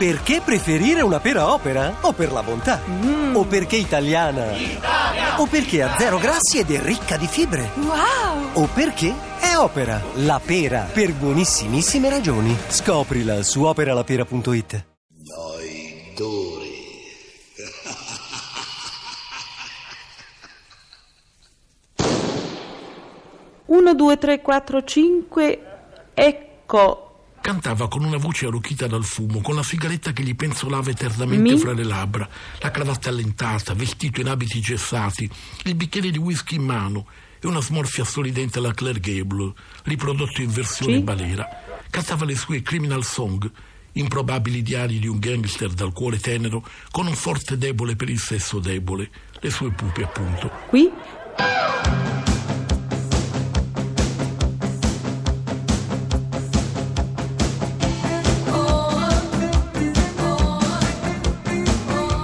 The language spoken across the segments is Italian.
Perché preferire una pera opera? O per la bontà? O perché italiana? O perché ha zero grassi ed è ricca di fibre? Wow! O perché è opera, la pera, per buonissimissime ragioni. Scoprila su operalapera.it. Noi duri. 1, 2, 3, 4, 5, ecco. Cantava con una voce arrocchita dal fumo, con la sigaretta che gli penzolava eternamente Mi? fra le labbra, la cravatta allentata, vestito in abiti gessati, il bicchiere di whisky in mano e una smorfia sorridente alla Claire Gable, riprodotto in versione Sì? balera. Cantava le sue criminal song, improbabili diari di un gangster dal cuore tenero, con un forte debole per il sesso debole, le sue pupe appunto. Qui?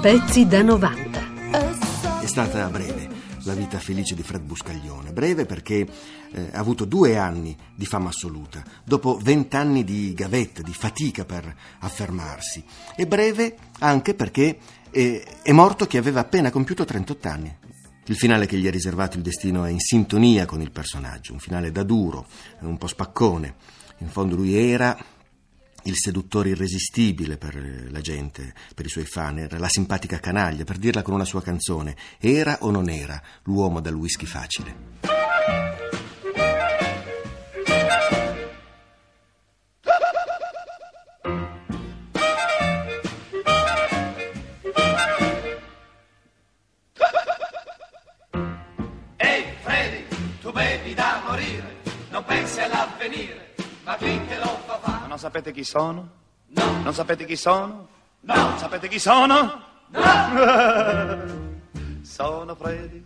Pezzi da 90. È stata breve la vita felice di Fred Buscaglione. Breve perché eh, ha avuto due anni di fama assoluta, dopo vent'anni di gavetta, di fatica per affermarsi. E breve anche perché eh, è morto che aveva appena compiuto 38 anni. Il finale che gli ha riservato il destino è in sintonia con il personaggio, un finale da duro, un po' spaccone. In fondo lui era il seduttore irresistibile per la gente, per i suoi fan, era la simpatica canaglia, per dirla con una sua canzone, era o non era l'uomo dal whisky facile. Ehi Freddy, tu bevi da morire, non pensi all'avvenire, ma finché lo non sapete chi sono? No, Non sapete chi sono? no, sapete chi sono? no, Sono Freddy.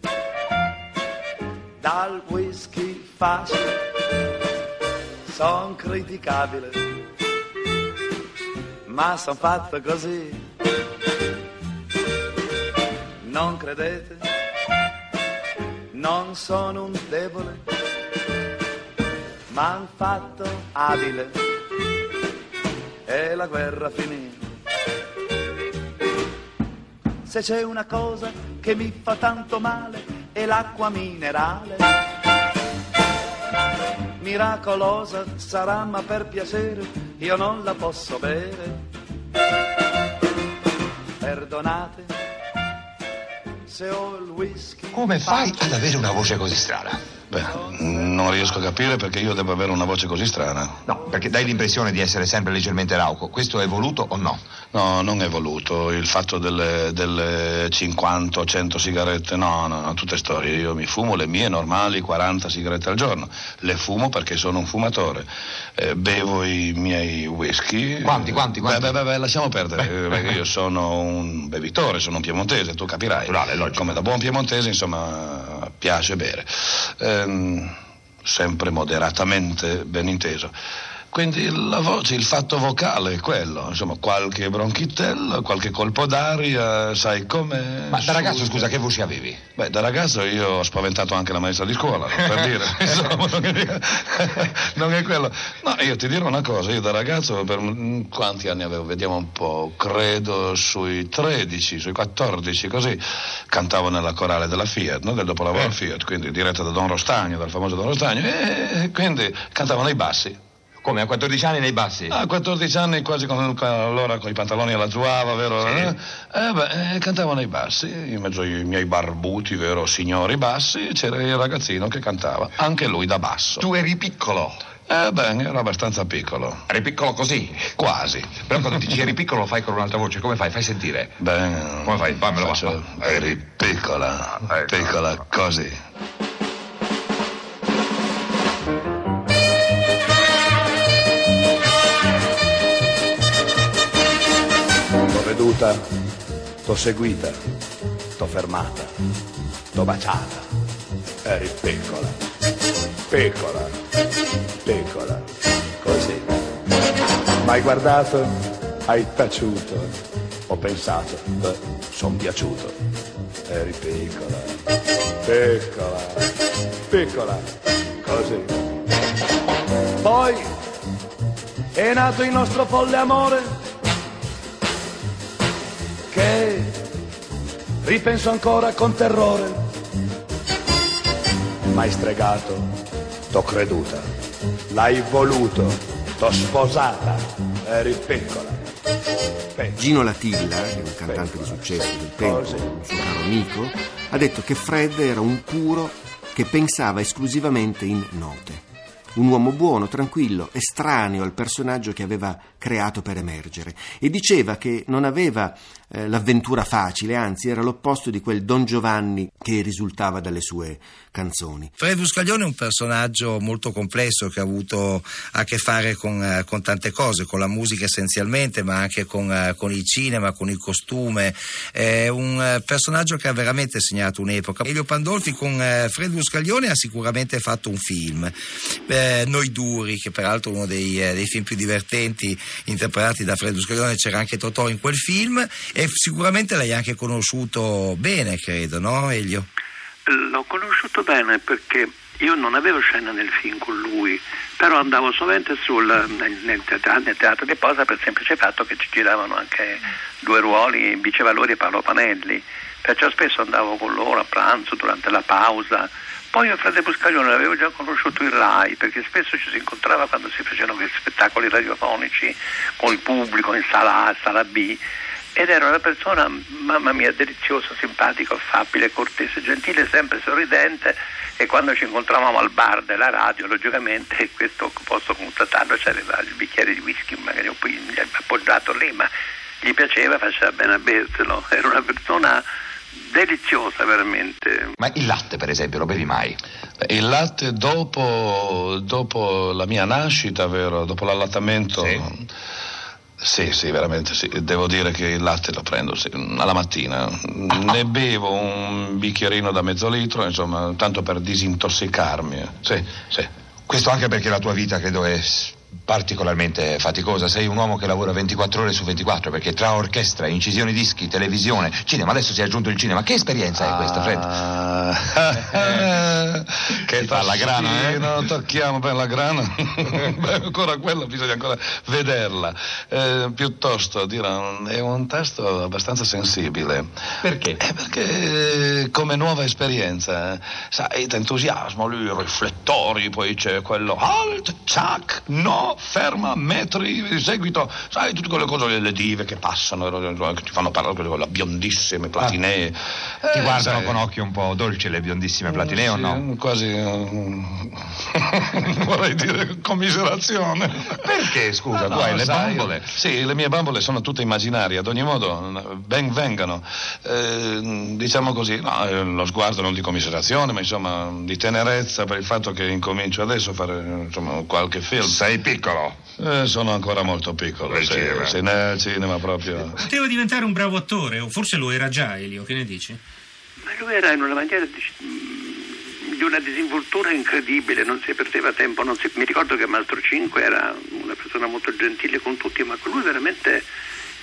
Dal whisky facile. Son criticabile. Ma son fatto così. Non credete? Non sono un debole. Ma han fatto abile. E la guerra finì. Se c'è una cosa che mi fa tanto male è l'acqua minerale. Miracolosa sarà ma per piacere io non la posso bere. Perdonate se ho il whisky. Come fai ad avere una voce così strana? Beh, non riesco a capire perché io debba avere una voce così strana. No, perché dai l'impressione di essere sempre leggermente rauco. Questo è voluto o no? No, non è voluto. Il fatto delle, delle 50 o 100 sigarette, no, no, no, tutte storie. Io mi fumo le mie normali 40 sigarette al giorno. Le fumo perché sono un fumatore. Eh, bevo i miei whisky. Quanti, quanti, quanti? Beh, beh, beh, lasciamo perdere. Perché io sono un bevitore, sono un piemontese, tu capirai. Naturale, logico. Come da buon piemontese, insomma, piace bere. Ehm, sempre moderatamente, ben inteso. Quindi la voce, il fatto vocale è quello, insomma, qualche bronchitello, qualche colpo d'aria, sai come. Ma da ragazzo, scusa, che voce avevi? Beh, da ragazzo io ho spaventato anche la maestra di scuola, per dire. Insomma, non è, quello. No, io ti dirò una cosa, io da ragazzo, per quanti anni avevo? Vediamo un po', credo sui 13, sui 14, così, cantavo nella corale della Fiat, no? del dopolavoro Fiat, quindi diretta da Don Rostagno, dal famoso Don Rostagno, e quindi cantavo nei bassi. Come, a 14 anni nei bassi? A 14 anni quasi con, allora con i pantaloni alla zuava, vero? Sì. Eh? Eh, beh, eh, cantavo nei bassi, in mezzo ai miei barbuti, vero, signori bassi, c'era il ragazzino che cantava, anche lui da basso. Tu eri piccolo. Eh beh, ero abbastanza piccolo, Eri piccolo così. quasi. Però quando dici eri piccolo lo fai con un'altra voce. Come fai? Fai sentire. Beh, Come fai? Fammelo, faccio- va. Eri piccola, Ecco. piccola così. T'ho veduta, t'ho seguita, t'ho fermata, t'ho baciata. Eri piccola, piccola, piccola, così. M'hai guardato, hai taciuto, ho pensato, beh, son piaciuto. Eri piccola, piccola, piccola, così. Poi è nato il nostro folle amore ripenso ancora con terrore. M'hai stregato, t'ho creduta, l'hai voluto, t'ho sposata, eri piccola. Gino Latilla, che è un cantante di successo del tempo, un suo caro amico, ha detto che Fred era un puro che pensava esclusivamente in note. Un uomo buono, tranquillo, estraneo al personaggio che aveva creato per emergere. E diceva che non aveva eh, l'avventura facile, anzi era l'opposto di quel Don Giovanni che risultava dalle sue canzoni. Fred Buscaglione è un personaggio molto complesso che ha avuto a che fare con, eh, con tante cose, con la musica essenzialmente, ma anche con, eh, con, il cinema, con il costume. È un personaggio che ha veramente segnato un'epoca. Elio Pandolfi con Fred Buscaglione ha sicuramente fatto un film. Noi Duri, che peraltro è uno dei, dei, film più divertenti interpretati da Fred Buscaglione, c'era anche Totò in quel film sicuramente l'hai anche conosciuto bene, credo, no Elio? L'ho conosciuto bene perché io non avevo scena nel film con lui, però andavo sovente sul, nel, teatro, nel, teatro, di posa per il semplice fatto che ci giravano anche due ruoli, Vicevalori e Paolo Panelli, perciò spesso andavo con loro a pranzo, durante la pausa. Poi io Frate Buscaglione l'avevo già conosciuto in Rai, perché spesso ci si incontrava quando si facevano spettacoli radiofonici con il pubblico in sala A, sala B ed era una persona, mamma mia, deliziosa, simpatica, affabile, cortese, gentile, sempre sorridente e quando ci incontravamo al bar della radio, logicamente, questo posso constatarlo, c'era il bicchiere di whisky, magari un po' appoggiato lì, ma gli piaceva, faceva bene a berselo, era una persona deliziosa veramente. Ma il latte per esempio lo bevi mai? Il latte dopo, dopo la mia nascita, vero? Dopo l'allattamento... Sì sì, sì, veramente sì. Devo dire che il latte lo prendo sì, alla mattina. Ne bevo un bicchierino da mezzo litro, insomma, tanto per disintossicarmi. Sì, sì. Questo anche perché la tua vita credo è particolarmente faticosa. Sei un uomo che lavora 24 ore su 24 perché tra orchestra, incisioni dischi, televisione, cinema, adesso si è aggiunto il cinema. Che esperienza è questa, Fred? Fa la grana, eh? No, tocchiamo per la grana. Beh, ancora quella bisogna ancora vederla. Eh, piuttosto, dirò, è un testo abbastanza sensibile. Perché? Eh, perché come nuova esperienza, eh, sai, entusiasmo, lui, i riflettori, poi c'è quello halt, tac, no, ferma, metri di seguito, sai, tutte quelle cose, le dive che passano, che ti fanno parlare con la biondissime platinee. Ah, ti eh, guardano sai. con occhio un po' dolci le biondissime platinee sì, o no? Quasi, vorrei dire commiserazione. Perché, scusa, no, tu hai le sai, bambole? Sì, le mie bambole sono tutte immaginarie, ad ogni modo, ben vengano. Eh, diciamo così, no, eh, lo sguardo non di commiserazione, ma insomma di tenerezza per il fatto che incomincio adesso a fare insomma, qualche film. Sei piccolo. Eh, sono ancora molto piccolo. Sì, cinema. Sì, nel cinema proprio. Poteva diventare un bravo attore, o forse lo era già, Elio, che ne dici? Ma lui era in una maniera di, di una disinvoltura incredibile, non si perdeva tempo. Si, mi ricordo che Mastro 5 era una persona molto gentile con tutti, ma con lui veramente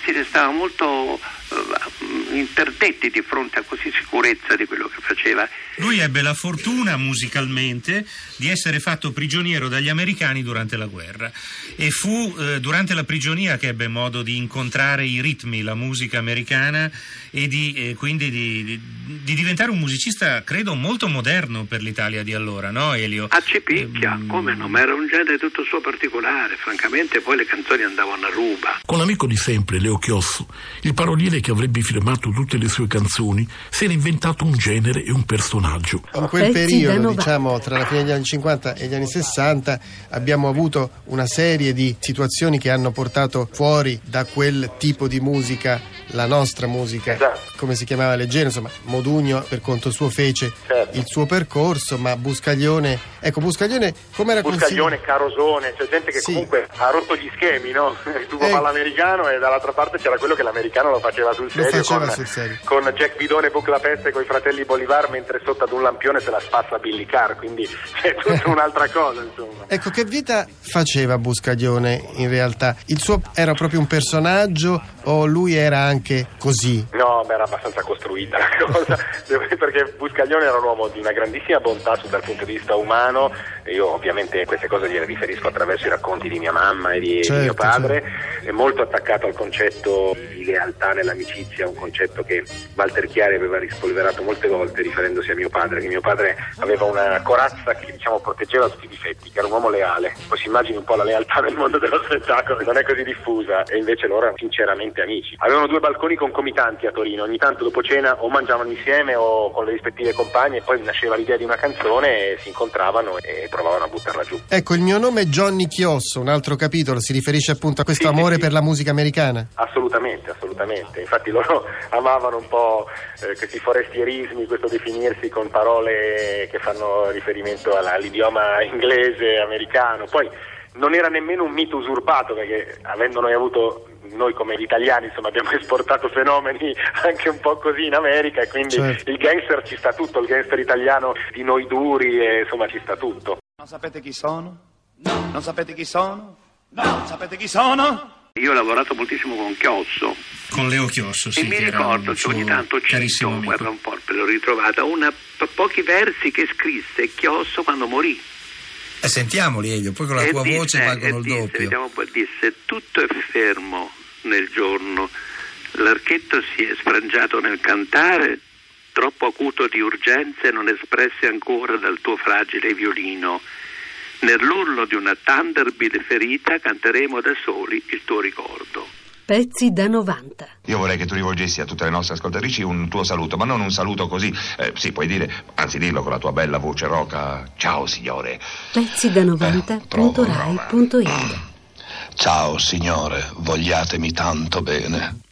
si restava molto uh, interdetti di fronte a così sicurezza di quello che faceva. Lui ebbe la fortuna musicalmente di essere fatto prigioniero dagli americani durante la guerra e fu eh, durante la prigionia che ebbe modo di incontrare i ritmi, la musica americana e di, eh, quindi di, di, di, diventare un musicista, credo, molto moderno per l'Italia di allora, no Elio? A Cipicchia, ehm... come no, ma era un genere tutto suo particolare, francamente poi le canzoni andavano a ruba. Con l'amico di sempre, Leo Chiosso, il paroliere che avrebbe firmato tutte le sue canzoni, si era inventato un genere e un personaggio personaggio. In quel periodo, diciamo, tra la fine degli anni 50 e gli anni 60, abbiamo avuto una serie di situazioni che hanno portato fuori da quel tipo di musica la nostra musica, esatto. come si chiamava leggera, insomma, Modugno per conto suo fece certo. il suo percorso, ma Buscaglione, ecco Buscaglione come era Buscaglione, Carosone, c'è gente che sì. comunque ha rotto gli schemi, no? Tu eh. fa l'americano e dall'altra parte c'era quello che l'americano lo faceva sul serio, faceva con, sul serio. con Jack Bidone e la Peste con i fratelli Bolivar mentre sotto ad un lampione se la spassa Billy Carr, quindi c'è tutta un'altra cosa, insomma. Ecco, che vita faceva Buscaglione in realtà? Il suo era proprio un personaggio o lui era anche anche così? No, beh, era abbastanza costruita la cosa, perché Buscaglione era un uomo di una grandissima bontà dal punto di vista umano. Io ovviamente queste cose gliele riferisco attraverso i racconti di mia mamma e di, certo, mio padre. Certo. È molto attaccato al concetto di lealtà nell'amicizia, un concetto che Walter Chiari aveva rispolverato molte volte riferendosi a mio padre, che mio padre aveva una corazza che diciamo proteggeva tutti i difetti, che era un uomo leale. Poi si immagini un po' la lealtà nel mondo dello spettacolo, non è così diffusa e invece loro erano sinceramente amici. Avevano due balconi concomitanti a Torino, ogni tanto dopo cena o mangiavano insieme o con le rispettive compagne e poi nasceva l'idea di una canzone e si incontravano e provavano a buttarla giù. Ecco, il mio nome è Johnny Chiosso, un altro capitolo, si riferisce appunto a questo sì, amore sì, per la musica americana? Assolutamente, assolutamente. Infatti loro amavano un po' eh, questi forestierismi, questo definirsi con parole che fanno riferimento all'idioma inglese, americano. Poi non era nemmeno un mito usurpato perché avendo noi avuto noi come italiani insomma, abbiamo esportato fenomeni anche un po' così in America e quindi certo. il gangster ci sta tutto, il gangster italiano di noi duri e insomma ci sta tutto. Non sapete chi sono? No. Non sapete chi sono? No. Non sapete chi sono? Io ho lavorato moltissimo con Chiosso. Con Leo Chiosso, sì. E mi ricordo che ogni tanto cito, guarda un po', l'ho ritrovata, una, pochi versi che scrisse Chiosso quando morì. Eh, sentiamoli Elio, poi con la e tua disse, voce valgono il disse, doppio. Vediamo disse, tutto è fermo nel giorno, l'archetto si è sfrangiato nel cantare, troppo acuto di urgenze non espresse ancora dal tuo fragile violino. Nell'urlo di una Thunderbird ferita canteremo da soli il tuo ricordo. Pezzi da 90. Io vorrei che tu rivolgessi a tutte le nostre ascoltatrici un tuo saluto, ma non un saluto così. Eh, sì, puoi dire, anzi dirlo con la tua bella voce roca. Ciao signore. Pezzi da 90.rai.it eh, Ciao signore, vogliatemi tanto bene.